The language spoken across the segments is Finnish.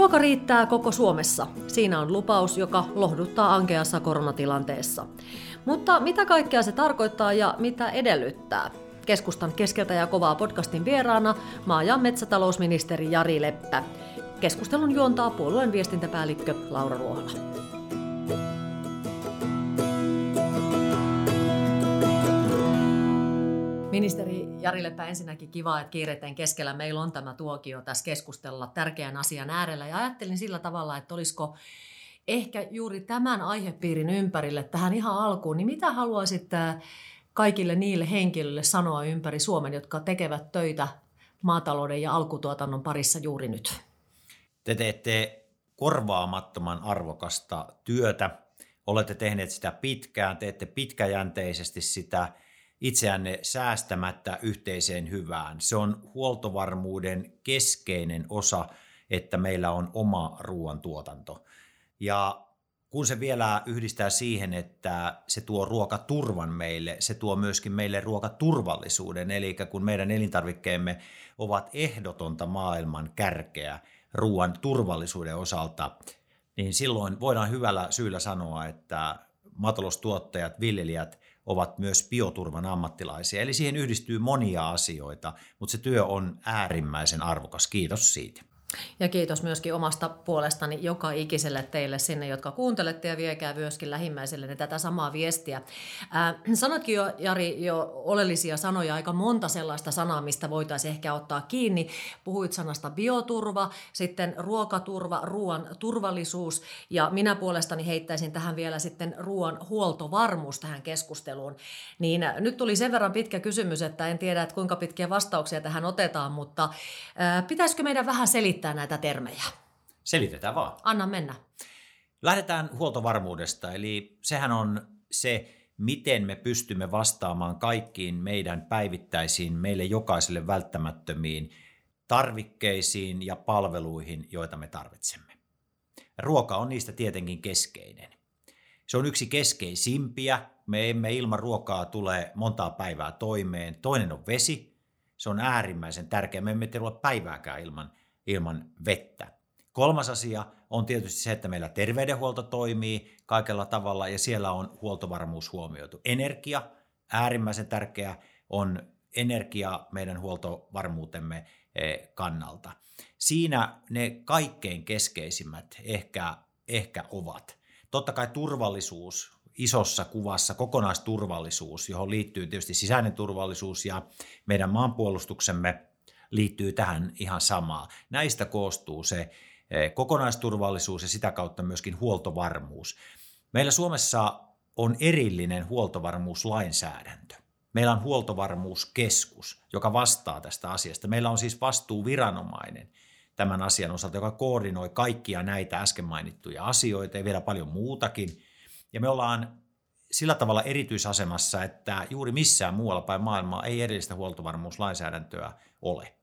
Ruoka riittää koko Suomessa. Siinä on lupaus, joka lohduttaa ankeassa koronatilanteessa. Mutta mitä kaikkea se tarkoittaa ja mitä edellyttää? Keskustan keskeltä ja kovaa podcastin vieraana maa- ja metsätalousministeri Jari Leppä. Keskustelun juontaa puolueen viestintäpäällikkö Laura Ruohola. Ministeri Jari Leppä, ensinnäkin kiva, että kiireiden keskellä meillä on tämä tuokio tässä keskustella tärkeän asian äärellä. Ja ajattelin sillä tavalla, että olisiko ehkä juuri tämän aihepiirin ympärille tähän ihan alkuun, niin mitä haluaisit äh, kaikille niille henkilöille sanoa ympäri Suomen, jotka tekevät töitä maatalouden ja alkutuotannon parissa juuri nyt? Te teette korvaamattoman arvokasta työtä. Olette tehneet sitä pitkään, teette pitkäjänteisesti sitä – itseänne säästämättä yhteiseen hyvään. Se on huoltovarmuuden keskeinen osa, että meillä on oma ruoantuotanto. Ja kun se vielä yhdistää siihen, että se tuo ruokaturvan meille, se tuo myöskin meille ruokaturvallisuuden, eli kun meidän elintarvikkeemme ovat ehdotonta maailman kärkeä ruoan turvallisuuden osalta, niin silloin voidaan hyvällä syyllä sanoa, että maataloustuottajat, viljelijät ovat myös bioturvan ammattilaisia. Eli siihen yhdistyy monia asioita, mutta se työ on äärimmäisen arvokas. Kiitos siitä. Ja kiitos myöskin omasta puolestani joka ikiselle teille sinne, jotka kuuntelette ja viekää myöskin lähimmäiselle tätä samaa viestiä. Äh, sanotkin jo, Jari, jo oleellisia sanoja, aika monta sellaista sanaa, mistä voitaisiin ehkä ottaa kiinni. Puhuit sanasta bioturva, sitten ruokaturva, ruoan turvallisuus ja minä puolestani heittäisin tähän vielä sitten ruoan huoltovarmuus tähän keskusteluun. Niin äh, nyt tuli sen verran pitkä kysymys, että en tiedä, että kuinka pitkiä vastauksia tähän otetaan, mutta äh, pitäisikö meidän vähän selittää selittää näitä termejä? Selitetään vaan. Anna mennä. Lähdetään huoltovarmuudesta, eli sehän on se, miten me pystymme vastaamaan kaikkiin meidän päivittäisiin, meille jokaiselle välttämättömiin tarvikkeisiin ja palveluihin, joita me tarvitsemme. Ruoka on niistä tietenkin keskeinen. Se on yksi keskeisimpiä. Me emme ilman ruokaa tule montaa päivää toimeen. Toinen on vesi. Se on äärimmäisen tärkeä. Me emme tule päivääkään ilman ilman vettä. Kolmas asia on tietysti se, että meillä terveydenhuolto toimii kaikella tavalla ja siellä on huoltovarmuus huomioitu. Energia, äärimmäisen tärkeä, on energia meidän huoltovarmuutemme eh, kannalta. Siinä ne kaikkein keskeisimmät ehkä, ehkä ovat. Totta kai turvallisuus isossa kuvassa, kokonaisturvallisuus, johon liittyy tietysti sisäinen turvallisuus ja meidän maanpuolustuksemme – liittyy tähän ihan samaa. Näistä koostuu se eh, kokonaisturvallisuus ja sitä kautta myöskin huoltovarmuus. Meillä Suomessa on erillinen huoltovarmuuslainsäädäntö. Meillä on huoltovarmuuskeskus, joka vastaa tästä asiasta. Meillä on siis vastuuviranomainen tämän asian osalta, joka koordinoi kaikkia näitä äsken mainittuja asioita ja vielä paljon muutakin. Ja me ollaan sillä tavalla erityisasemassa, että juuri missään muualla päin maailmaa ei erillistä huoltovarmuuslainsäädäntöä ole.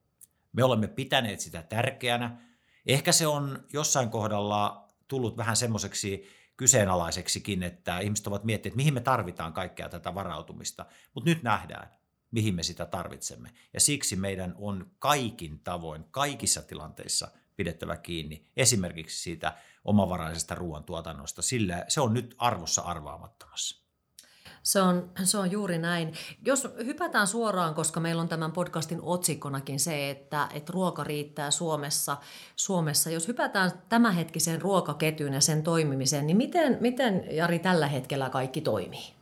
Me olemme pitäneet sitä tärkeänä. Ehkä se on jossain kohdalla tullut vähän semmoiseksi kyseenalaiseksikin, että ihmiset ovat miettineet, että mihin me tarvitaan kaikkea tätä varautumista. Mutta nyt nähdään, mihin me sitä tarvitsemme. Ja siksi meidän on kaikin tavoin, kaikissa tilanteissa pidettävä kiinni esimerkiksi siitä omavaraisesta ruoantuotannosta, sillä se on nyt arvossa arvaamattomassa. Se on, se on juuri näin. Jos hypätään suoraan, koska meillä on tämän podcastin otsikkonakin se, että, että ruoka riittää Suomessa, Suomessa. Jos hypätään tämänhetkiseen ruokaketjuun ja sen toimimiseen, niin miten, miten Jari tällä hetkellä kaikki toimii?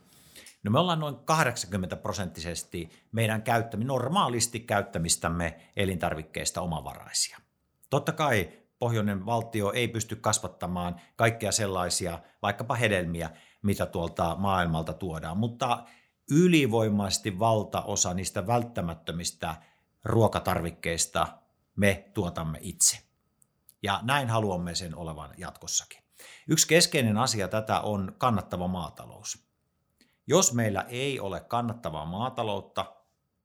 No me ollaan noin 80 prosenttisesti meidän käyttämi, normaalisti käyttämistämme elintarvikkeista omavaraisia. Totta kai pohjoinen valtio ei pysty kasvattamaan kaikkea sellaisia, vaikkapa hedelmiä, mitä tuolta maailmalta tuodaan, mutta ylivoimaisesti valtaosa niistä välttämättömistä ruokatarvikkeista me tuotamme itse. Ja näin haluamme sen olevan jatkossakin. Yksi keskeinen asia tätä on kannattava maatalous. Jos meillä ei ole kannattavaa maataloutta,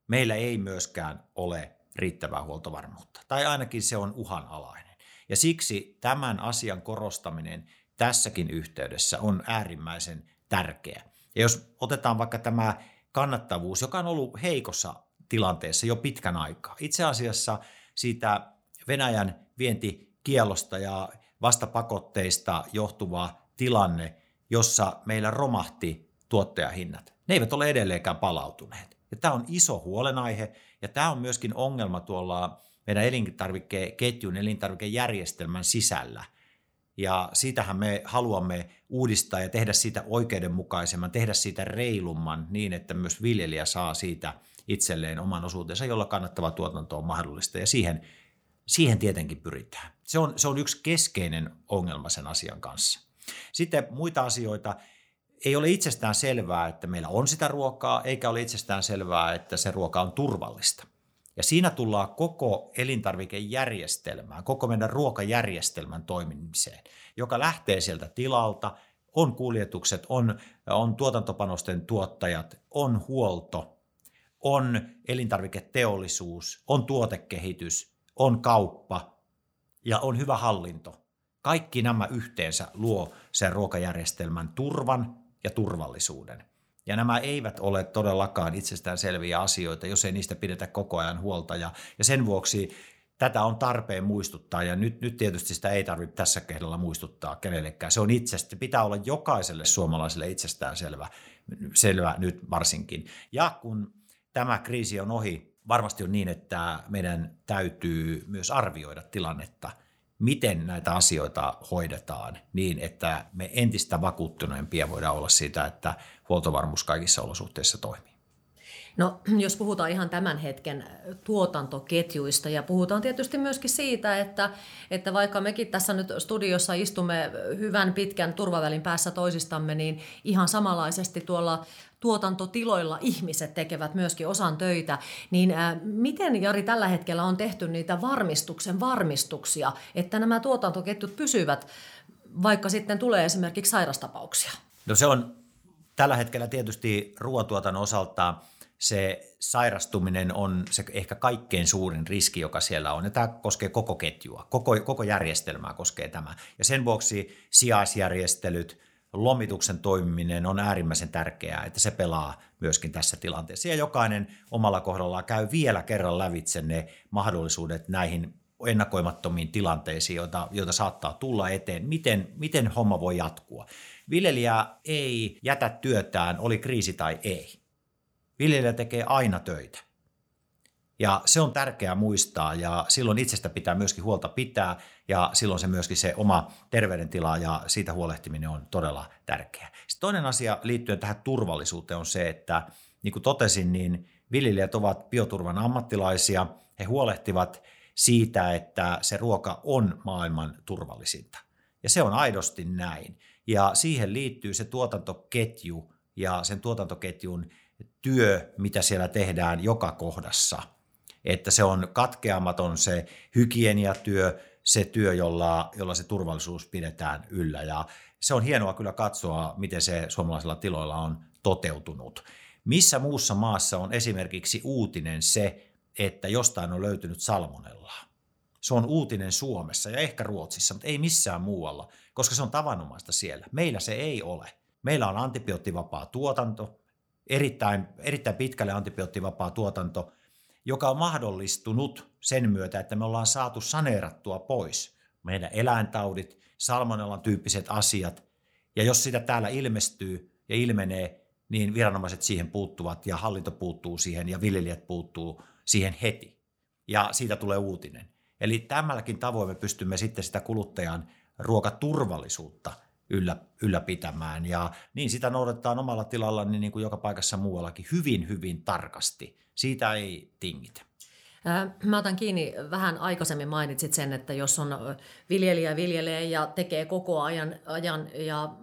meillä ei myöskään ole riittävää huoltovarmuutta, tai ainakin se on uhanalainen. Ja siksi tämän asian korostaminen tässäkin yhteydessä on äärimmäisen tärkeä. Ja jos otetaan vaikka tämä kannattavuus, joka on ollut heikossa tilanteessa jo pitkän aikaa. Itse asiassa siitä Venäjän vienti kielosta ja vastapakotteista johtuva tilanne, jossa meillä romahti tuottajahinnat. Ne eivät ole edelleenkään palautuneet. Ja tämä on iso huolenaihe ja tämä on myöskin ongelma tuolla meidän elintarvikeketjun, elintarvikejärjestelmän sisällä. Ja siitähän me haluamme uudistaa ja tehdä siitä oikeudenmukaisemman, tehdä siitä reilumman niin, että myös viljelijä saa siitä itselleen oman osuutensa, jolla kannattava tuotanto on mahdollista. Ja siihen, siihen tietenkin pyritään. Se on, se on yksi keskeinen ongelma sen asian kanssa. Sitten muita asioita. Ei ole itsestään selvää, että meillä on sitä ruokaa, eikä ole itsestään selvää, että se ruoka on turvallista. Ja siinä tullaan koko elintarvikejärjestelmään, koko meidän ruokajärjestelmän toimimiseen, joka lähtee sieltä tilalta, on kuljetukset, on, on tuotantopanosten tuottajat, on huolto, on elintarviketeollisuus, on tuotekehitys, on kauppa ja on hyvä hallinto. Kaikki nämä yhteensä luo sen ruokajärjestelmän turvan ja turvallisuuden. Ja nämä eivät ole todellakaan itsestään selviä asioita, jos ei niistä pidetä koko ajan huolta. Ja, ja sen vuoksi tätä on tarpeen muistuttaa, ja nyt, nyt tietysti sitä ei tarvitse tässä kehdalla muistuttaa kenellekään. Se on itsestä, pitää olla jokaiselle suomalaiselle itsestään selvä, selvä nyt varsinkin. Ja kun tämä kriisi on ohi, varmasti on niin, että meidän täytyy myös arvioida tilannetta – miten näitä asioita hoidetaan niin, että me entistä vakuuttuneempia voidaan olla siitä, että huoltovarmuus kaikissa olosuhteissa toimii. No, jos puhutaan ihan tämän hetken tuotantoketjuista ja puhutaan tietysti myöskin siitä, että, että vaikka mekin tässä nyt studiossa istumme hyvän pitkän turvavälin päässä toisistamme, niin ihan samanlaisesti tuolla tuotantotiloilla ihmiset tekevät myöskin osan töitä, niin ää, miten Jari tällä hetkellä on tehty niitä varmistuksen varmistuksia, että nämä tuotantoketjut pysyvät, vaikka sitten tulee esimerkiksi sairastapauksia? No se on tällä hetkellä tietysti ruoantuotannon osalta se sairastuminen on se ehkä kaikkein suurin riski, joka siellä on. Ja tämä koskee koko ketjua, koko, koko järjestelmää koskee tämä. Ja sen vuoksi sijaisjärjestelyt, lomituksen toimiminen on äärimmäisen tärkeää, että se pelaa myöskin tässä tilanteessa. Ja jokainen omalla kohdallaan käy vielä kerran lävitse ne mahdollisuudet näihin ennakoimattomiin tilanteisiin, joita, joita saattaa tulla eteen. Miten, miten homma voi jatkua? Viljelijä ei jätä työtään, oli kriisi tai ei. Viljelijä tekee aina töitä. Ja se on tärkeää muistaa ja silloin itsestä pitää myöskin huolta pitää ja silloin se myöskin se oma terveydentila ja siitä huolehtiminen on todella tärkeää. Sitten toinen asia liittyen tähän turvallisuuteen on se, että niin kuin totesin, niin viljelijät ovat bioturvan ammattilaisia. He huolehtivat siitä, että se ruoka on maailman turvallisinta. Ja se on aidosti näin. Ja siihen liittyy se tuotantoketju ja sen tuotantoketjun työ, mitä siellä tehdään joka kohdassa – että se on katkeamaton se hygieniatyö, se työ, jolla, jolla se turvallisuus pidetään yllä. Ja se on hienoa kyllä katsoa, miten se suomalaisilla tiloilla on toteutunut. Missä muussa maassa on esimerkiksi uutinen se, että jostain on löytynyt salmonellaa? Se on uutinen Suomessa ja ehkä Ruotsissa, mutta ei missään muualla, koska se on tavanomaista siellä. Meillä se ei ole. Meillä on antibioottivapaa tuotanto, erittäin, erittäin pitkälle antibioottivapaa tuotanto – joka on mahdollistunut sen myötä, että me ollaan saatu saneerattua pois meidän eläintaudit, salmonellan tyyppiset asiat. Ja jos sitä täällä ilmestyy ja ilmenee, niin viranomaiset siihen puuttuvat ja hallinto puuttuu siihen ja viljelijät puuttuu siihen heti. Ja siitä tulee uutinen. Eli tämälläkin tavoin me pystymme sitten sitä kuluttajan ruokaturvallisuutta yllä, ylläpitämään. Ja niin sitä noudatetaan omalla tilalla niin, niin kuin joka paikassa muuallakin hyvin, hyvin tarkasti. Siitä ei tingitä. Mä otan kiinni, vähän aikaisemmin mainitsit sen, että jos on viljelijä viljelee ja tekee koko ajan, ajan ja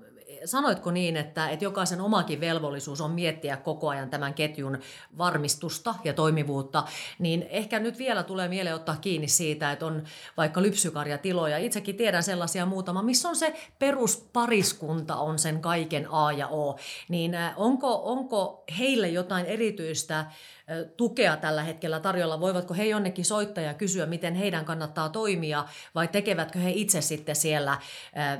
sanoitko niin, että, että jokaisen omakin velvollisuus on miettiä koko ajan tämän ketjun varmistusta ja toimivuutta, niin ehkä nyt vielä tulee mieleen ottaa kiinni siitä, että on vaikka lypsykarjatiloja. Itsekin tiedän sellaisia muutama, missä on se peruspariskunta on sen kaiken A ja O. Niin onko, onko heille jotain erityistä tukea tällä hetkellä tarjolla? Voivatko he jonnekin soittaa ja kysyä, miten heidän kannattaa toimia, vai tekevätkö he itse sitten siellä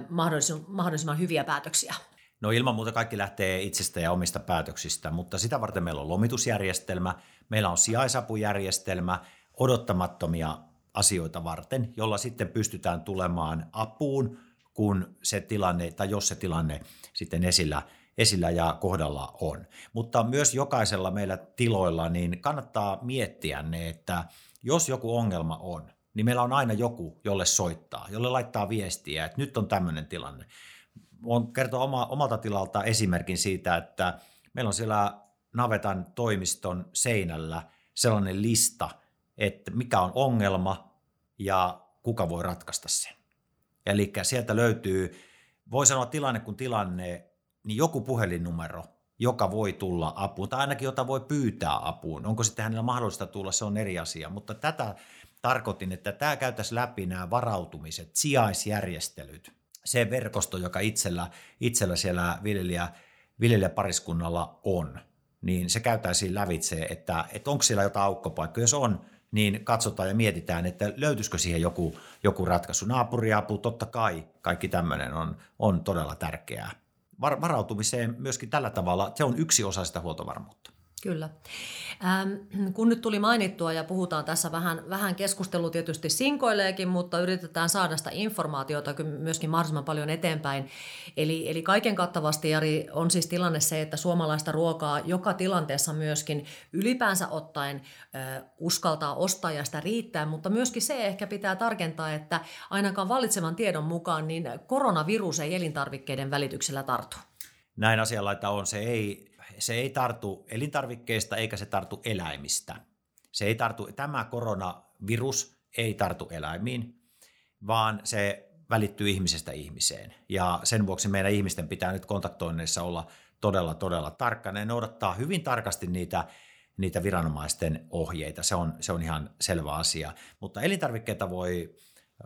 mahdollisimman, hyviä päätöksiä? No ilman muuta kaikki lähtee itsestä ja omista päätöksistä, mutta sitä varten meillä on lomitusjärjestelmä, meillä on sijaisapujärjestelmä, odottamattomia asioita varten, jolla sitten pystytään tulemaan apuun, kun se tilanne, tai jos se tilanne sitten esillä, esillä ja kohdalla on. Mutta myös jokaisella meillä tiloilla niin kannattaa miettiä ne, että jos joku ongelma on, niin meillä on aina joku, jolle soittaa, jolle laittaa viestiä, että nyt on tämmöinen tilanne. Voin kertoa oma, omalta tilalta esimerkin siitä, että meillä on siellä navetan toimiston seinällä sellainen lista, että mikä on ongelma ja kuka voi ratkaista sen. Eli sieltä löytyy, voi sanoa tilanne kuin tilanne, niin joku puhelinnumero, joka voi tulla apuun, tai ainakin jota voi pyytää apuun. Onko sitten hänellä mahdollista tulla, se on eri asia. Mutta tätä tarkoitin, että tämä käytäisiin läpi nämä varautumiset, sijaisjärjestelyt, se verkosto, joka itsellä, itsellä siellä viljelijä, viljelijäpariskunnalla on, niin se käytäisiin lävitse, että, että onko siellä jotain aukkopaikkoja. Jos on, niin katsotaan ja mietitään, että löytyisikö siihen joku, joku ratkaisu. Naapuriapu, totta kai, kaikki tämmöinen on, on todella tärkeää. Varautumiseen myöskin tällä tavalla, se on yksi osa sitä huoltovarmuutta. Kyllä. Ähm, kun nyt tuli mainittua ja puhutaan tässä vähän, vähän keskustelu tietysti sinkoileekin, mutta yritetään saada sitä informaatiota myöskin mahdollisimman paljon eteenpäin. Eli, eli kaiken kattavasti, Jari, on siis tilanne se, että suomalaista ruokaa joka tilanteessa myöskin ylipäänsä ottaen äh, uskaltaa ostaa ja sitä riittää, mutta myöskin se ehkä pitää tarkentaa, että ainakaan valitsevan tiedon mukaan niin koronavirus ei elintarvikkeiden välityksellä tartu. Näin asianlaita on. Se ei se ei tartu elintarvikkeista eikä se tartu eläimistä. Se ei tartu, tämä koronavirus ei tartu eläimiin, vaan se välittyy ihmisestä ihmiseen. Ja sen vuoksi meidän ihmisten pitää nyt kontaktoinneissa olla todella, todella tarkkana ja noudattaa hyvin tarkasti niitä, niitä viranomaisten ohjeita. Se on, se on ihan selvä asia. Mutta elintarvikkeita voi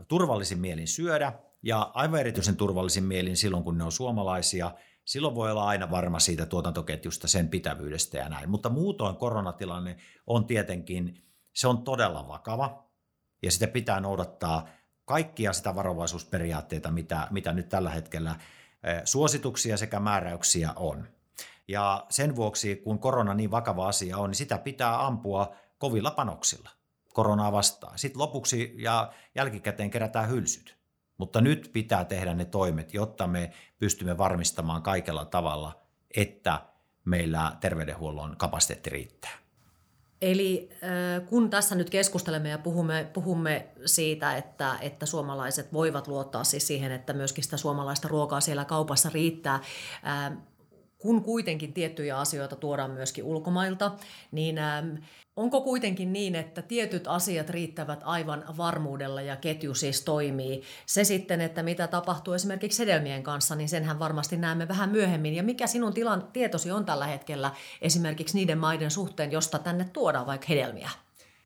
turvallisin mielin syödä ja aivan erityisen turvallisin mielin silloin, kun ne on suomalaisia – silloin voi olla aina varma siitä tuotantoketjusta, sen pitävyydestä ja näin. Mutta muutoin koronatilanne on tietenkin, se on todella vakava ja sitä pitää noudattaa kaikkia sitä varovaisuusperiaatteita, mitä, mitä nyt tällä hetkellä eh, suosituksia sekä määräyksiä on. Ja sen vuoksi, kun korona niin vakava asia on, niin sitä pitää ampua kovilla panoksilla koronaa vastaan. Sitten lopuksi ja jälkikäteen kerätään hylsyt. Mutta nyt pitää tehdä ne toimet, jotta me pystymme varmistamaan kaikella tavalla, että meillä terveydenhuollon kapasiteetti riittää. Eli kun tässä nyt keskustelemme ja puhumme, puhumme siitä, että, että suomalaiset voivat luottaa siis siihen, että myöskin sitä suomalaista ruokaa siellä kaupassa riittää, kun kuitenkin tiettyjä asioita tuodaan myöskin ulkomailta, niin Onko kuitenkin niin, että tietyt asiat riittävät aivan varmuudella ja ketju siis toimii? Se sitten, että mitä tapahtuu esimerkiksi hedelmien kanssa, niin senhän varmasti näemme vähän myöhemmin. Ja mikä sinun tilan tietosi on tällä hetkellä esimerkiksi niiden maiden suhteen, josta tänne tuodaan vaikka hedelmiä?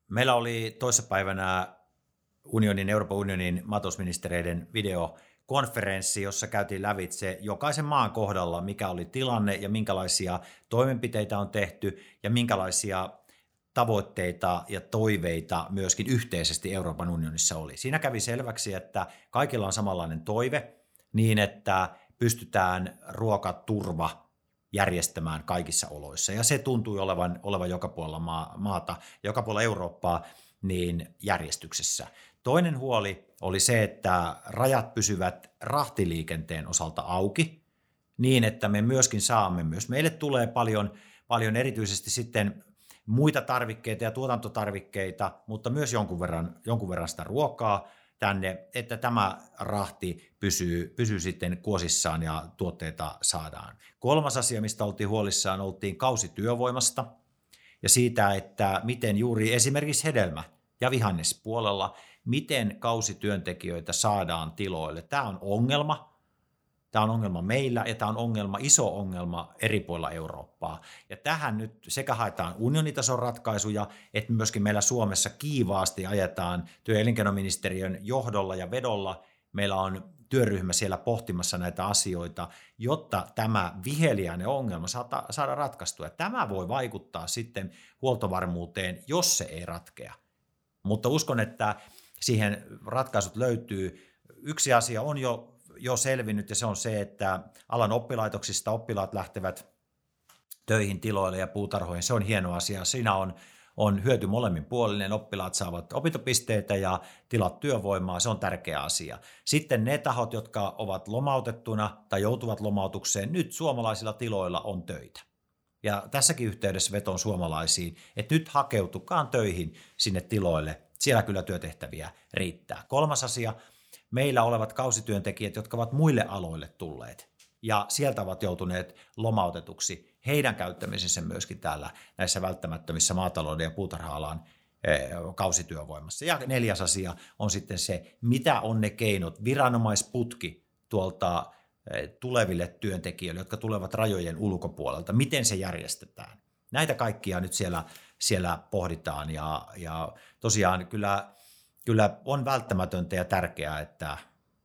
Meillä oli toissapäivänä unionin, Euroopan unionin maatalousministereiden video konferenssi, jossa käytiin lävitse jokaisen maan kohdalla, mikä oli tilanne ja minkälaisia toimenpiteitä on tehty ja minkälaisia tavoitteita ja toiveita myöskin yhteisesti Euroopan unionissa oli. Siinä kävi selväksi, että kaikilla on samanlainen toive niin, että pystytään ruokaturva järjestämään kaikissa oloissa. Ja se tuntui olevan, olevan joka puolella maata, joka puolella Eurooppaa niin järjestyksessä. Toinen huoli oli se, että rajat pysyvät rahtiliikenteen osalta auki niin, että me myöskin saamme, myös meille tulee paljon, paljon erityisesti sitten muita tarvikkeita ja tuotantotarvikkeita, mutta myös jonkun verran, jonkun verran sitä ruokaa tänne, että tämä rahti pysyy, pysyy sitten kuosissaan ja tuotteita saadaan. Kolmas asia, mistä oltiin huolissaan, oltiin kausityövoimasta ja siitä, että miten juuri esimerkiksi hedelmä- ja vihannespuolella, miten kausityöntekijöitä saadaan tiloille. Tämä on ongelma, Tämä on ongelma meillä ja tämä on ongelma, iso ongelma eri puolilla Eurooppaa. Ja tähän nyt sekä haetaan unionitason ratkaisuja, että myöskin meillä Suomessa kiivaasti ajetaan työ- ja elinkeinoministeriön johdolla ja vedolla. Meillä on työryhmä siellä pohtimassa näitä asioita, jotta tämä viheliäinen ongelma saada, saada ratkaistua. Tämä voi vaikuttaa sitten huoltovarmuuteen, jos se ei ratkea. Mutta uskon, että siihen ratkaisut löytyy. Yksi asia on jo jo selvinnyt ja se on se, että alan oppilaitoksista oppilaat lähtevät töihin tiloille ja puutarhoihin. Se on hieno asia. Siinä on, on hyöty molemmin puolinen, oppilaat saavat opintopisteitä ja tilat työvoimaa, se on tärkeä asia. Sitten ne tahot, jotka ovat lomautettuna tai joutuvat lomautukseen, nyt suomalaisilla tiloilla on töitä. Ja tässäkin yhteydessä veton suomalaisiin, että nyt hakeutukaan töihin sinne tiloille. Siellä kyllä työtehtäviä riittää. Kolmas asia, meillä olevat kausityöntekijät, jotka ovat muille aloille tulleet ja sieltä ovat joutuneet lomautetuksi, heidän käyttämisensä myöskin täällä näissä välttämättömissä maatalouden ja puutarha-alan eh, kausityövoimassa. Ja neljäs asia on sitten se, mitä on ne keinot, viranomaisputki tuolta eh, tuleville työntekijöille, jotka tulevat rajojen ulkopuolelta, miten se järjestetään. Näitä kaikkia nyt siellä, siellä pohditaan ja, ja tosiaan kyllä, kyllä on välttämätöntä ja tärkeää, että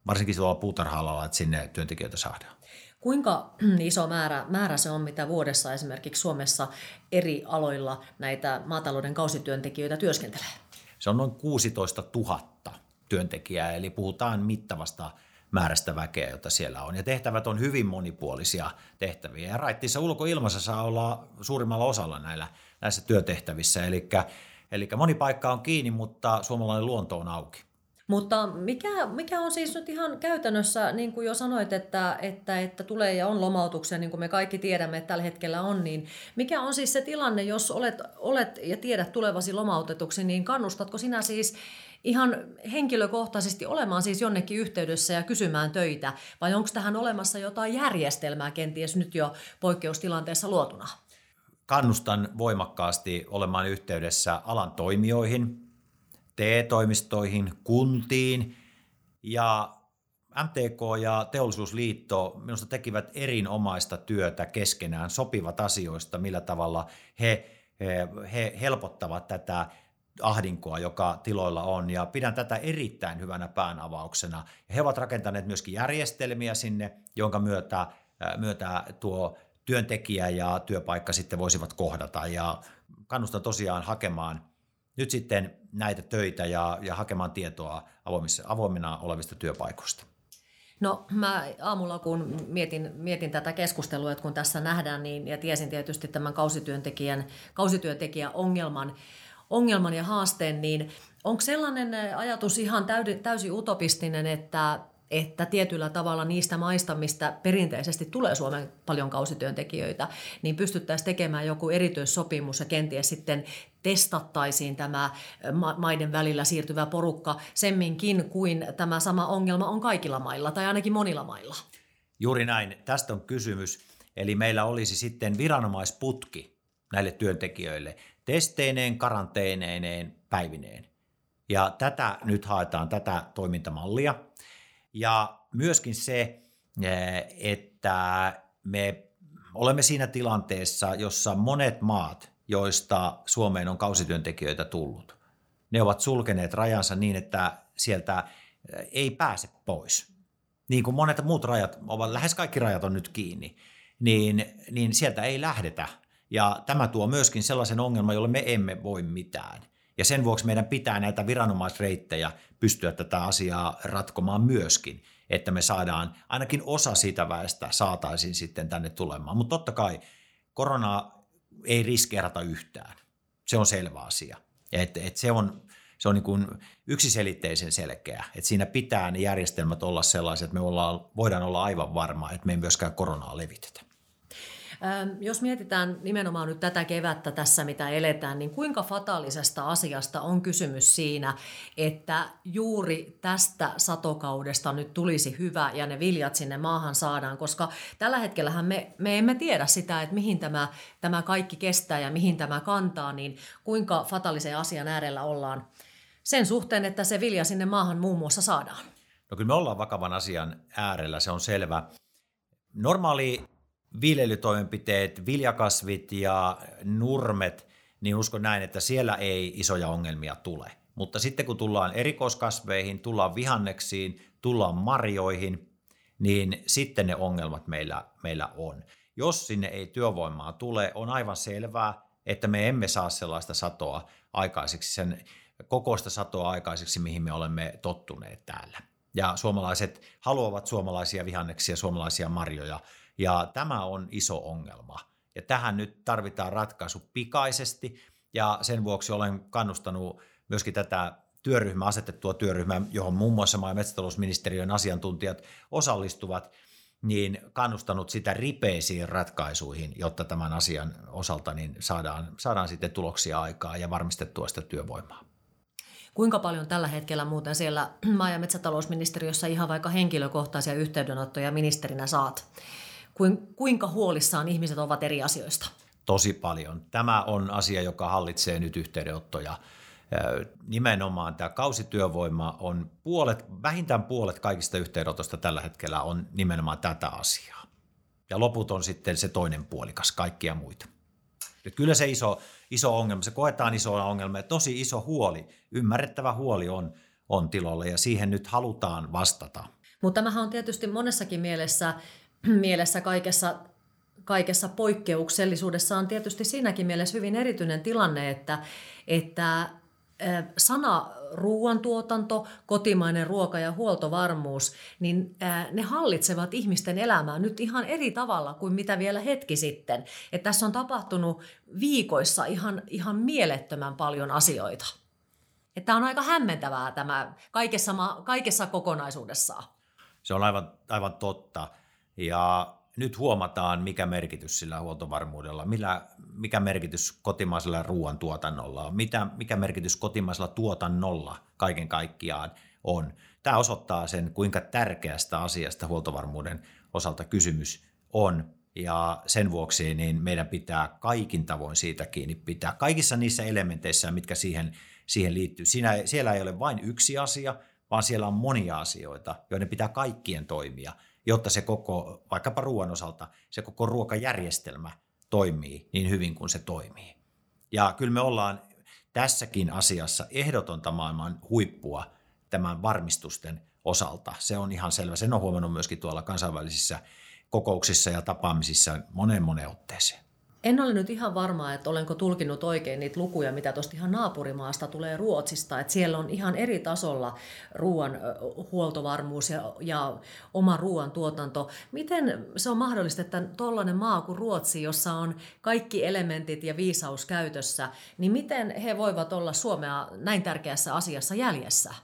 varsinkin tuolla puutarha-alalla, että sinne työntekijöitä saadaan. Kuinka iso määrä, määrä se on, mitä vuodessa esimerkiksi Suomessa eri aloilla näitä maatalouden kausityöntekijöitä työskentelee? Se on noin 16 000 työntekijää, eli puhutaan mittavasta määrästä väkeä, jota siellä on. Ja tehtävät on hyvin monipuolisia tehtäviä. Ja raittissa ulkoilmassa saa olla suurimmalla osalla näillä, näissä työtehtävissä. Eli, eli moni paikka on kiinni, mutta suomalainen luonto on auki. Mutta mikä, mikä on siis nyt ihan käytännössä, niin kuin jo sanoit, että, että, että tulee ja on lomautuksia, niin kuin me kaikki tiedämme, että tällä hetkellä on, niin mikä on siis se tilanne, jos olet, olet ja tiedät tulevasi lomautetuksi, niin kannustatko sinä siis ihan henkilökohtaisesti olemaan siis jonnekin yhteydessä ja kysymään töitä, vai onko tähän olemassa jotain järjestelmää kenties nyt jo poikkeustilanteessa luotuna? Kannustan voimakkaasti olemaan yhteydessä alan toimijoihin, TE-toimistoihin, kuntiin ja MTK ja Teollisuusliitto minusta tekivät erinomaista työtä keskenään, sopivat asioista, millä tavalla he, he, he helpottavat tätä ahdinkoa, joka tiloilla on, ja pidän tätä erittäin hyvänä päänavauksena. He ovat rakentaneet myöskin järjestelmiä sinne, jonka myötä, myötä tuo työntekijä ja työpaikka sitten voisivat kohdata, ja kannustan tosiaan hakemaan nyt sitten näitä töitä ja, ja hakemaan tietoa avoimissa, avoimina olevista työpaikoista. No mä aamulla kun mietin, mietin tätä keskustelua, että kun tässä nähdään, niin, ja tiesin tietysti tämän kausityöntekijän, kausityöntekijän ongelman, ongelman ja haasteen, niin onko sellainen ajatus ihan täysin utopistinen, että että tietyllä tavalla niistä maista, mistä perinteisesti tulee Suomen paljon kausityöntekijöitä, niin pystyttäisiin tekemään joku erityissopimus ja kenties sitten testattaisiin tämä maiden välillä siirtyvä porukka semminkin kuin tämä sama ongelma on kaikilla mailla tai ainakin monilla mailla. Juuri näin, tästä on kysymys. Eli meillä olisi sitten viranomaisputki näille työntekijöille testeineen, karanteeneineen, päivineen. Ja tätä nyt haetaan, tätä toimintamallia – ja myöskin se, eh, että me olemme siinä tilanteessa, jossa monet maat, joista Suomeen on kausityöntekijöitä tullut, ne ovat sulkeneet rajansa niin, että sieltä eh, ei pääse pois. Niin kuin monet muut rajat, ovat, lähes kaikki rajat on nyt kiinni, niin, niin sieltä ei lähdetä. Ja tämä tuo myöskin sellaisen ongelman, jolle me emme voi mitään. Ja sen vuoksi meidän pitää näitä viranomaisreittejä pystyä tätä asiaa ratkomaan myöskin, että me saadaan ainakin osa siitä väestä saataisiin sitten tänne tulemaan. Mutta totta kai korona ei riskeerata yhtään. Se on selvä asia. Et, et se on, se on niin kuin yksiselitteisen selkeä. Et siinä pitää ne järjestelmät olla sellaiset, että me ollaan, voidaan olla aivan varma, että me ei myöskään koronaa levitetä. Jos mietitään nimenomaan nyt tätä kevättä tässä, mitä eletään, niin kuinka fataalisesta asiasta on kysymys siinä, että juuri tästä satokaudesta nyt tulisi hyvä ja ne viljat sinne maahan saadaan, koska tällä hetkellähän me, me emme tiedä sitä, että mihin tämä, tämä kaikki kestää ja mihin tämä kantaa, niin kuinka fataalisen asian äärellä ollaan sen suhteen, että se vilja sinne maahan muun muassa saadaan. No kyllä me ollaan vakavan asian äärellä, se on selvä. Normaali viljelytoimenpiteet, viljakasvit ja nurmet, niin uskon näin, että siellä ei isoja ongelmia tule. Mutta sitten kun tullaan erikoiskasveihin, tullaan vihanneksiin, tullaan marjoihin, niin sitten ne ongelmat meillä, meillä on. Jos sinne ei työvoimaa tule, on aivan selvää, että me emme saa sellaista satoa aikaiseksi, sen kokoista satoa aikaiseksi, mihin me olemme tottuneet täällä. Ja suomalaiset haluavat suomalaisia vihanneksia, suomalaisia marjoja, ja tämä on iso ongelma. Ja tähän nyt tarvitaan ratkaisu pikaisesti. Ja sen vuoksi olen kannustanut myöskin tätä työryhmää, asetettua työryhmää, johon muun muassa maa- ja metsätalousministeriön asiantuntijat osallistuvat, niin kannustanut sitä ripeisiin ratkaisuihin, jotta tämän asian osalta niin saadaan, saadaan sitten tuloksia aikaa ja varmistettua sitä työvoimaa. Kuinka paljon tällä hetkellä muuten siellä maa- ja metsätalousministeriössä ihan vaikka henkilökohtaisia yhteydenottoja ministerinä saat? Kuinka huolissaan ihmiset ovat eri asioista? Tosi paljon. Tämä on asia, joka hallitsee nyt yhteydenottoja. Nimenomaan tämä kausityövoima on puolet, vähintään puolet kaikista yhteydenotosta tällä hetkellä on nimenomaan tätä asiaa. Ja loput on sitten se toinen puolikas, kaikkia muita. Nyt kyllä se iso, iso ongelma, se koetaan iso ongelma ja tosi iso huoli, ymmärrettävä huoli on, on tilolla ja siihen nyt halutaan vastata. Mutta tämähän on tietysti monessakin mielessä, mielessä kaikessa kaikessa poikkeuksellisuudessa on tietysti siinäkin mielessä hyvin erityinen tilanne, että, että sana ruoantuotanto, kotimainen ruoka ja huoltovarmuus, niin ne hallitsevat ihmisten elämää nyt ihan eri tavalla kuin mitä vielä hetki sitten. Että tässä on tapahtunut viikoissa ihan, ihan mielettömän paljon asioita. Että on aika hämmentävää tämä kaikessa, kaikessa kokonaisuudessaan. Se on aivan, aivan totta. Ja nyt huomataan, mikä merkitys sillä huoltovarmuudella, millä, mikä merkitys kotimaisella ruoantuotannolla on, mitä, mikä merkitys kotimaisella tuotannolla kaiken kaikkiaan on. Tämä osoittaa sen, kuinka tärkeästä asiasta huoltovarmuuden osalta kysymys on, ja sen vuoksi niin meidän pitää kaikin tavoin siitä kiinni pitää. Kaikissa niissä elementeissä, mitkä siihen, siihen liittyy. Siinä, siellä ei ole vain yksi asia, vaan siellä on monia asioita, joiden pitää kaikkien toimia – jotta se koko, vaikkapa ruoan osalta, se koko ruokajärjestelmä toimii niin hyvin kuin se toimii. Ja kyllä me ollaan tässäkin asiassa ehdotonta maailman huippua tämän varmistusten osalta. Se on ihan selvä. Sen on huomannut myöskin tuolla kansainvälisissä kokouksissa ja tapaamisissa monen monen otteeseen. En ole nyt ihan varma, että olenko tulkinut oikein niitä lukuja, mitä tuosta ihan naapurimaasta tulee Ruotsista. Että siellä on ihan eri tasolla ruoan huoltovarmuus ja, ja oma ruoan tuotanto. Miten se on mahdollista, että tuollainen maa kuin Ruotsi, jossa on kaikki elementit ja viisaus käytössä, niin miten he voivat olla Suomea näin tärkeässä asiassa jäljessä?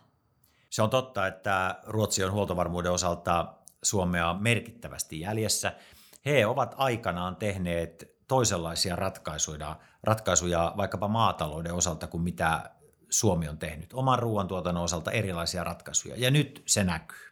Se on totta, että Ruotsi on huoltovarmuuden osalta Suomea merkittävästi jäljessä. He ovat aikanaan tehneet toisenlaisia ratkaisuja, ratkaisuja vaikkapa maatalouden osalta kuin mitä Suomi on tehnyt. Oman ruoantuotannon osalta erilaisia ratkaisuja ja nyt se näkyy.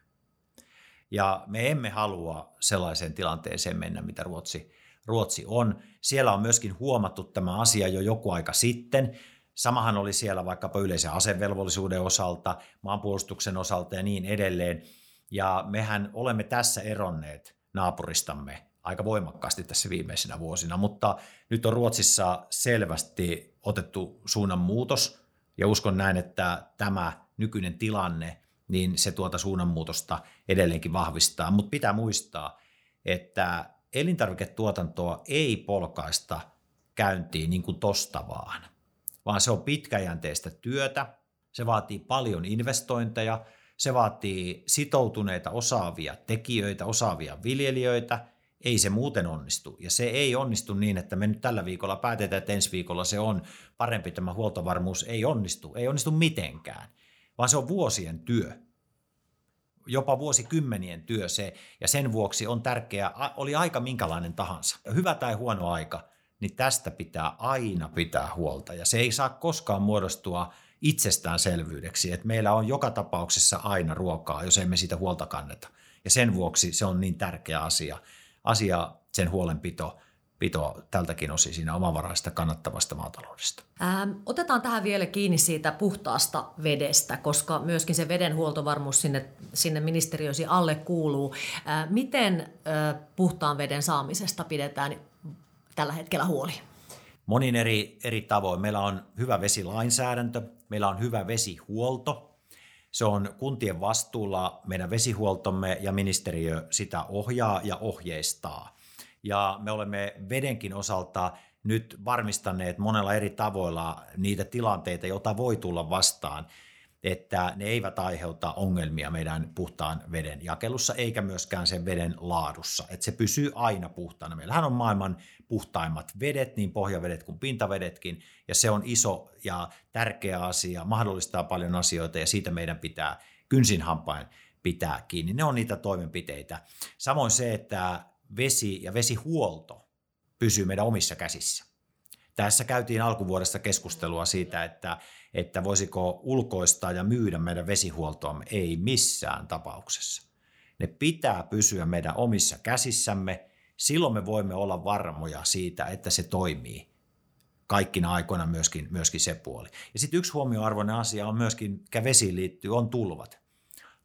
Ja me emme halua sellaiseen tilanteeseen mennä, mitä Ruotsi, Ruotsi on. Siellä on myöskin huomattu tämä asia jo joku aika sitten. Samahan oli siellä vaikkapa yleisen asevelvollisuuden osalta, maanpuolustuksen osalta ja niin edelleen. Ja mehän olemme tässä eronneet naapuristamme aika voimakkaasti tässä viimeisinä vuosina, mutta nyt on Ruotsissa selvästi otettu suunnan muutos ja uskon näin, että tämä nykyinen tilanne, niin se tuota suunnanmuutosta edelleenkin vahvistaa, mutta pitää muistaa, että elintarviketuotantoa ei polkaista käyntiin niin kuin tosta vaan, vaan se on pitkäjänteistä työtä, se vaatii paljon investointeja, se vaatii sitoutuneita osaavia tekijöitä, osaavia viljelijöitä – ei se muuten onnistu. Ja se ei onnistu niin, että me nyt tällä viikolla päätetään, että ensi viikolla se on parempi tämä huoltovarmuus. Ei onnistu, ei onnistu mitenkään, vaan se on vuosien työ. Jopa vuosikymmenien työ se, ja sen vuoksi on tärkeää, oli aika minkälainen tahansa, hyvä tai huono aika, niin tästä pitää aina pitää huolta. Ja se ei saa koskaan muodostua itsestäänselvyydeksi, että meillä on joka tapauksessa aina ruokaa, jos emme sitä huolta kanneta. Ja sen vuoksi se on niin tärkeä asia asia sen huolenpito pito tältäkin osin siinä omavaraista kannattavasta maataloudesta. Ähm, otetaan tähän vielä kiinni siitä puhtaasta vedestä, koska myöskin se veden huoltovarmuus sinne, sinne ministeriösi alle kuuluu. Äh, miten äh, puhtaan veden saamisesta pidetään tällä hetkellä huoli? Monin eri, eri tavoin. Meillä on hyvä vesilainsäädäntö, meillä on hyvä vesihuolto, se on kuntien vastuulla meidän vesihuoltomme ja ministeriö sitä ohjaa ja ohjeistaa. Ja me olemme vedenkin osalta nyt varmistaneet monella eri tavoilla niitä tilanteita, joita voi tulla vastaan. Että ne eivät aiheuta ongelmia meidän puhtaan veden jakelussa eikä myöskään sen veden laadussa, että se pysyy aina puhtaana. Meillähän on maailman puhtaimmat vedet, niin pohjavedet kuin pintavedetkin, ja se on iso ja tärkeä asia, mahdollistaa paljon asioita ja siitä meidän pitää kynsin hampain pitää kiinni. Ne on niitä toimenpiteitä. Samoin se, että vesi ja vesihuolto pysyy meidän omissa käsissä. Tässä käytiin alkuvuodesta keskustelua siitä, että, että voisiko ulkoistaa ja myydä meidän vesihuoltoamme. Ei missään tapauksessa. Ne pitää pysyä meidän omissa käsissämme. Silloin me voimme olla varmoja siitä, että se toimii kaikkina aikoina myöskin, myöskin se puoli. Ja sitten yksi huomioarvoinen asia on myöskin, mikä vesiin liittyy, on tulvat.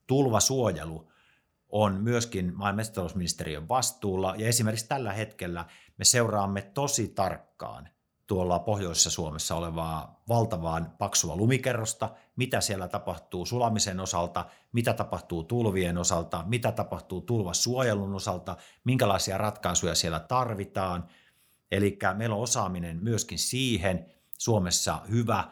Tulvasuojelu on myöskin maa- metsätalousministeriön vastuulla, ja esimerkiksi tällä hetkellä me seuraamme tosi tarkkaan – tuolla pohjoisessa Suomessa olevaa valtavaan paksua lumikerrosta, mitä siellä tapahtuu sulamisen osalta, mitä tapahtuu tulvien osalta, mitä tapahtuu tulvasuojelun osalta, minkälaisia ratkaisuja siellä tarvitaan. Eli meillä on osaaminen myöskin siihen Suomessa hyvä,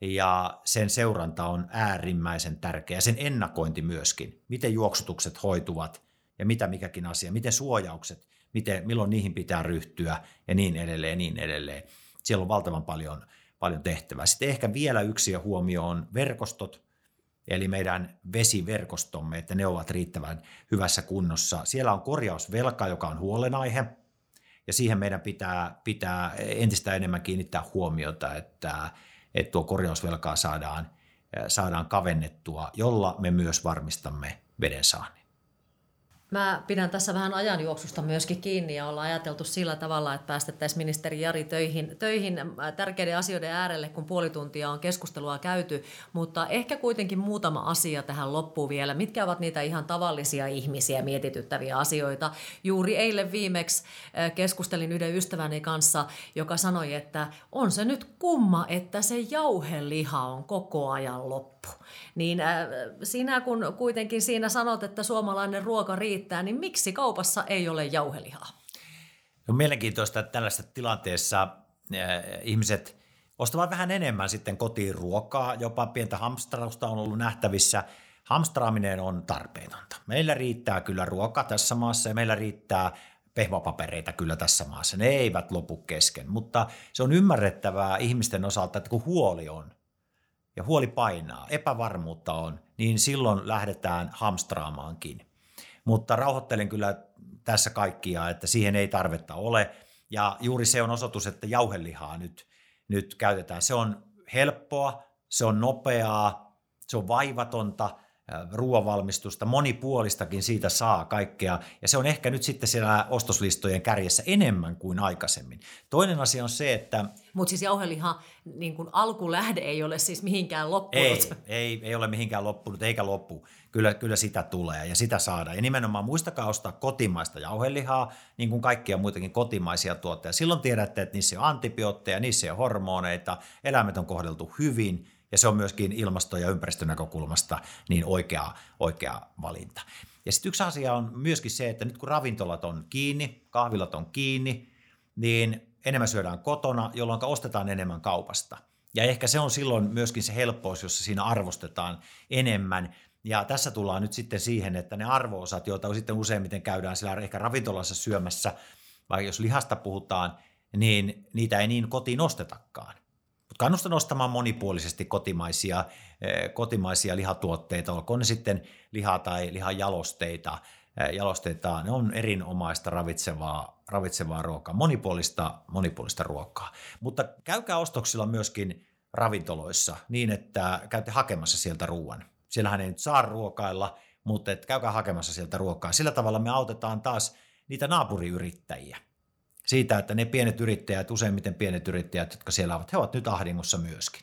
ja sen seuranta on äärimmäisen tärkeä, sen ennakointi myöskin, miten juoksutukset hoituvat ja mitä mikäkin asia, miten suojaukset, miten, milloin niihin pitää ryhtyä ja niin edelleen ja niin edelleen siellä on valtavan paljon, paljon tehtävää. Sitten ehkä vielä yksi huomio on verkostot, eli meidän vesiverkostomme, että ne ovat riittävän hyvässä kunnossa. Siellä on korjausvelka, joka on huolenaihe, ja siihen meidän pitää, pitää entistä enemmän kiinnittää huomiota, että, että tuo korjausvelkaa saadaan, saadaan kavennettua, jolla me myös varmistamme veden saannin. Mä pidän tässä vähän ajanjuoksusta myöskin kiinni ja ollaan ajateltu sillä tavalla, että päästettäisiin ministeri Jari töihin, töihin äh, tärkeiden asioiden äärelle, kun puoli tuntia on keskustelua käyty, mutta ehkä kuitenkin muutama asia tähän loppuun vielä. Mitkä ovat niitä ihan tavallisia ihmisiä mietityttäviä asioita? Juuri eilen viimeksi äh, keskustelin yhden ystäväni kanssa, joka sanoi, että on se nyt kumma, että se jauheliha on koko ajan loppu. Niin äh, sinä kun kuitenkin siinä sanot, että suomalainen ruoka riittää, niin miksi kaupassa ei ole jauhelihaa? On mielenkiintoista, että tällaisessa tilanteessa äh, ihmiset ostavat vähän enemmän sitten kotiin ruokaa, jopa pientä hamstrausta on ollut nähtävissä. Hamstraaminen on tarpeetonta. Meillä riittää kyllä ruoka tässä maassa ja meillä riittää pehmopapereita kyllä tässä maassa. Ne eivät lopu kesken, mutta se on ymmärrettävää ihmisten osalta, että kun huoli on, ja huoli painaa, epävarmuutta on, niin silloin lähdetään hamstraamaankin. Mutta rauhoittelen kyllä tässä kaikkia, että siihen ei tarvetta ole. Ja juuri se on osoitus, että jauhelihaa nyt, nyt käytetään. Se on helppoa, se on nopeaa, se on vaivatonta – ruoanvalmistusta, monipuolistakin siitä saa kaikkea, ja se on ehkä nyt sitten siellä ostoslistojen kärjessä enemmän kuin aikaisemmin. Toinen asia on se, että... Mutta siis jauheliha, niin kuin alkulähde ei ole siis mihinkään loppunut. Ei, ei, ei ole mihinkään loppunut, eikä loppu. Kyllä, kyllä sitä tulee ja sitä saadaan. Ja nimenomaan muistakaa ostaa kotimaista jauhelihaa, niin kuin kaikkia muitakin kotimaisia tuotteita. Silloin tiedätte, että niissä on antibiootteja, niissä on hormoneita, eläimet on kohdeltu hyvin – ja se on myöskin ilmasto- ja ympäristönäkökulmasta niin oikea, oikea valinta. Ja sitten yksi asia on myöskin se, että nyt kun ravintolat on kiinni, kahvilat on kiinni, niin enemmän syödään kotona, jolloin ostetaan enemmän kaupasta. Ja ehkä se on silloin myöskin se helppous, jossa siinä arvostetaan enemmän. Ja tässä tullaan nyt sitten siihen, että ne arvoosat, joita sitten useimmiten käydään siellä ehkä ravintolassa syömässä, vai jos lihasta puhutaan, niin niitä ei niin kotiin ostetakaan. Kannustan ostamaan monipuolisesti kotimaisia, eh, kotimaisia lihatuotteita, olkoon ne sitten liha- tai lihajalosteita, eh, jalosteita, ne on erinomaista ravitsevaa, ravitsevaa ruokaa, monipuolista, monipuolista ruokaa. Mutta käykää ostoksilla myöskin ravintoloissa niin, että käytte hakemassa sieltä ruoan. Siellähän ei nyt saa ruokailla, mutta et käykää hakemassa sieltä ruokaa. Sillä tavalla me autetaan taas niitä naapuriyrittäjiä siitä, että ne pienet yrittäjät, useimmiten pienet yrittäjät, jotka siellä ovat, he ovat nyt ahdingossa myöskin.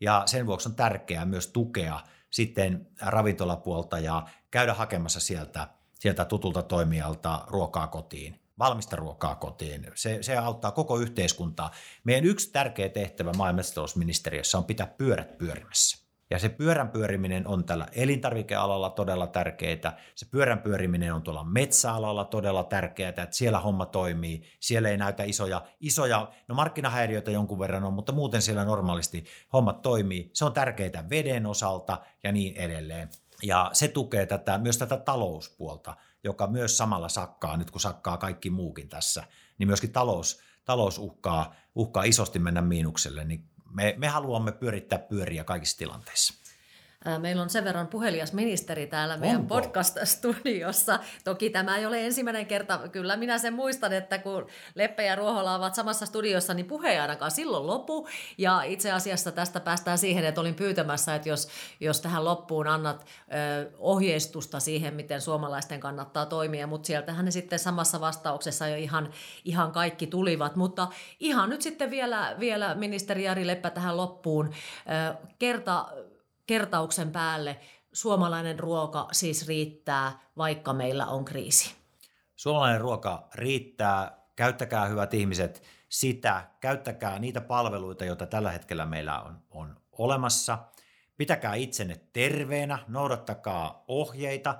Ja sen vuoksi on tärkeää myös tukea sitten ravintolapuolta ja käydä hakemassa sieltä, sieltä tutulta toimijalta ruokaa kotiin, valmista ruokaa kotiin. Se, se auttaa koko yhteiskuntaa. Meidän yksi tärkeä tehtävä maa- ja on pitää pyörät pyörimässä. Ja se pyörän pyöriminen on tällä elintarvikealalla todella tärkeää. Se pyörän pyöriminen on tuolla metsäalalla todella tärkeää, että siellä homma toimii. Siellä ei näytä isoja, isoja no markkinahäiriöitä jonkun verran on, mutta muuten siellä normaalisti hommat toimii. Se on tärkeää veden osalta ja niin edelleen. Ja se tukee tätä, myös tätä talouspuolta, joka myös samalla sakkaa, nyt kun sakkaa kaikki muukin tässä, niin myöskin talous, talous uhkaa, uhkaa isosti mennä miinukselle, niin me, me haluamme pyörittää pyöriä kaikissa tilanteissa. Meillä on sen verran puhelias ministeri täällä meidän podcast-studiossa. Toki tämä ei ole ensimmäinen kerta. Kyllä minä sen muistan, että kun Leppe ja Ruohola ovat samassa studiossa, niin puhe ei ainakaan silloin lopu. Ja itse asiassa tästä päästään siihen, että olin pyytämässä, että jos, jos tähän loppuun annat ö, ohjeistusta siihen, miten suomalaisten kannattaa toimia, mutta sieltähän ne sitten samassa vastauksessa jo ihan, ihan kaikki tulivat. Mutta ihan nyt sitten vielä, vielä ministeri Jari Leppä tähän loppuun. Ö, kerta kertauksen päälle suomalainen ruoka siis riittää, vaikka meillä on kriisi. Suomalainen ruoka riittää. Käyttäkää hyvät ihmiset sitä, käyttäkää niitä palveluita, joita tällä hetkellä meillä on, on olemassa. Pitäkää itsenne terveenä, noudattakaa ohjeita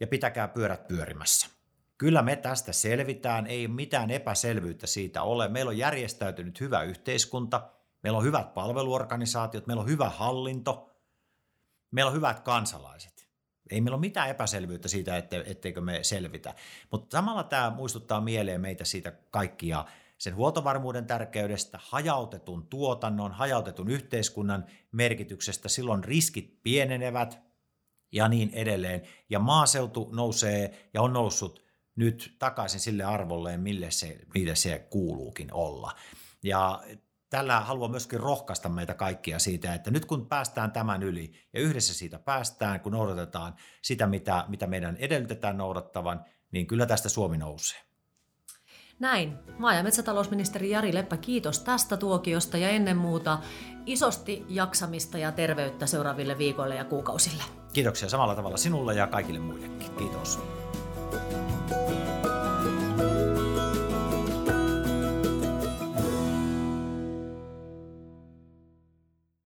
ja pitäkää pyörät pyörimässä. Kyllä me tästä selvitään, ei mitään epäselvyyttä siitä ole. Meillä on järjestäytynyt hyvä yhteiskunta, meillä on hyvät palveluorganisaatiot, meillä on hyvä hallinto, meillä on hyvät kansalaiset. Ei meillä ole mitään epäselvyyttä siitä, etteikö me selvitä. Mutta samalla tämä muistuttaa mieleen meitä siitä kaikkia sen huoltovarmuuden tärkeydestä, hajautetun tuotannon, hajautetun yhteiskunnan merkityksestä. Silloin riskit pienenevät ja niin edelleen. Ja maaseutu nousee ja on noussut nyt takaisin sille arvolleen, mille se, mille se kuuluukin olla. Ja tällä haluan myöskin rohkaista meitä kaikkia siitä, että nyt kun päästään tämän yli ja yhdessä siitä päästään, kun noudatetaan sitä, mitä, mitä meidän edellytetään noudattavan, niin kyllä tästä Suomi nousee. Näin. Maa- ja metsätalousministeri Jari Leppä, kiitos tästä tuokiosta ja ennen muuta isosti jaksamista ja terveyttä seuraaville viikoille ja kuukausille. Kiitoksia samalla tavalla sinulle ja kaikille muillekin. Kiitos.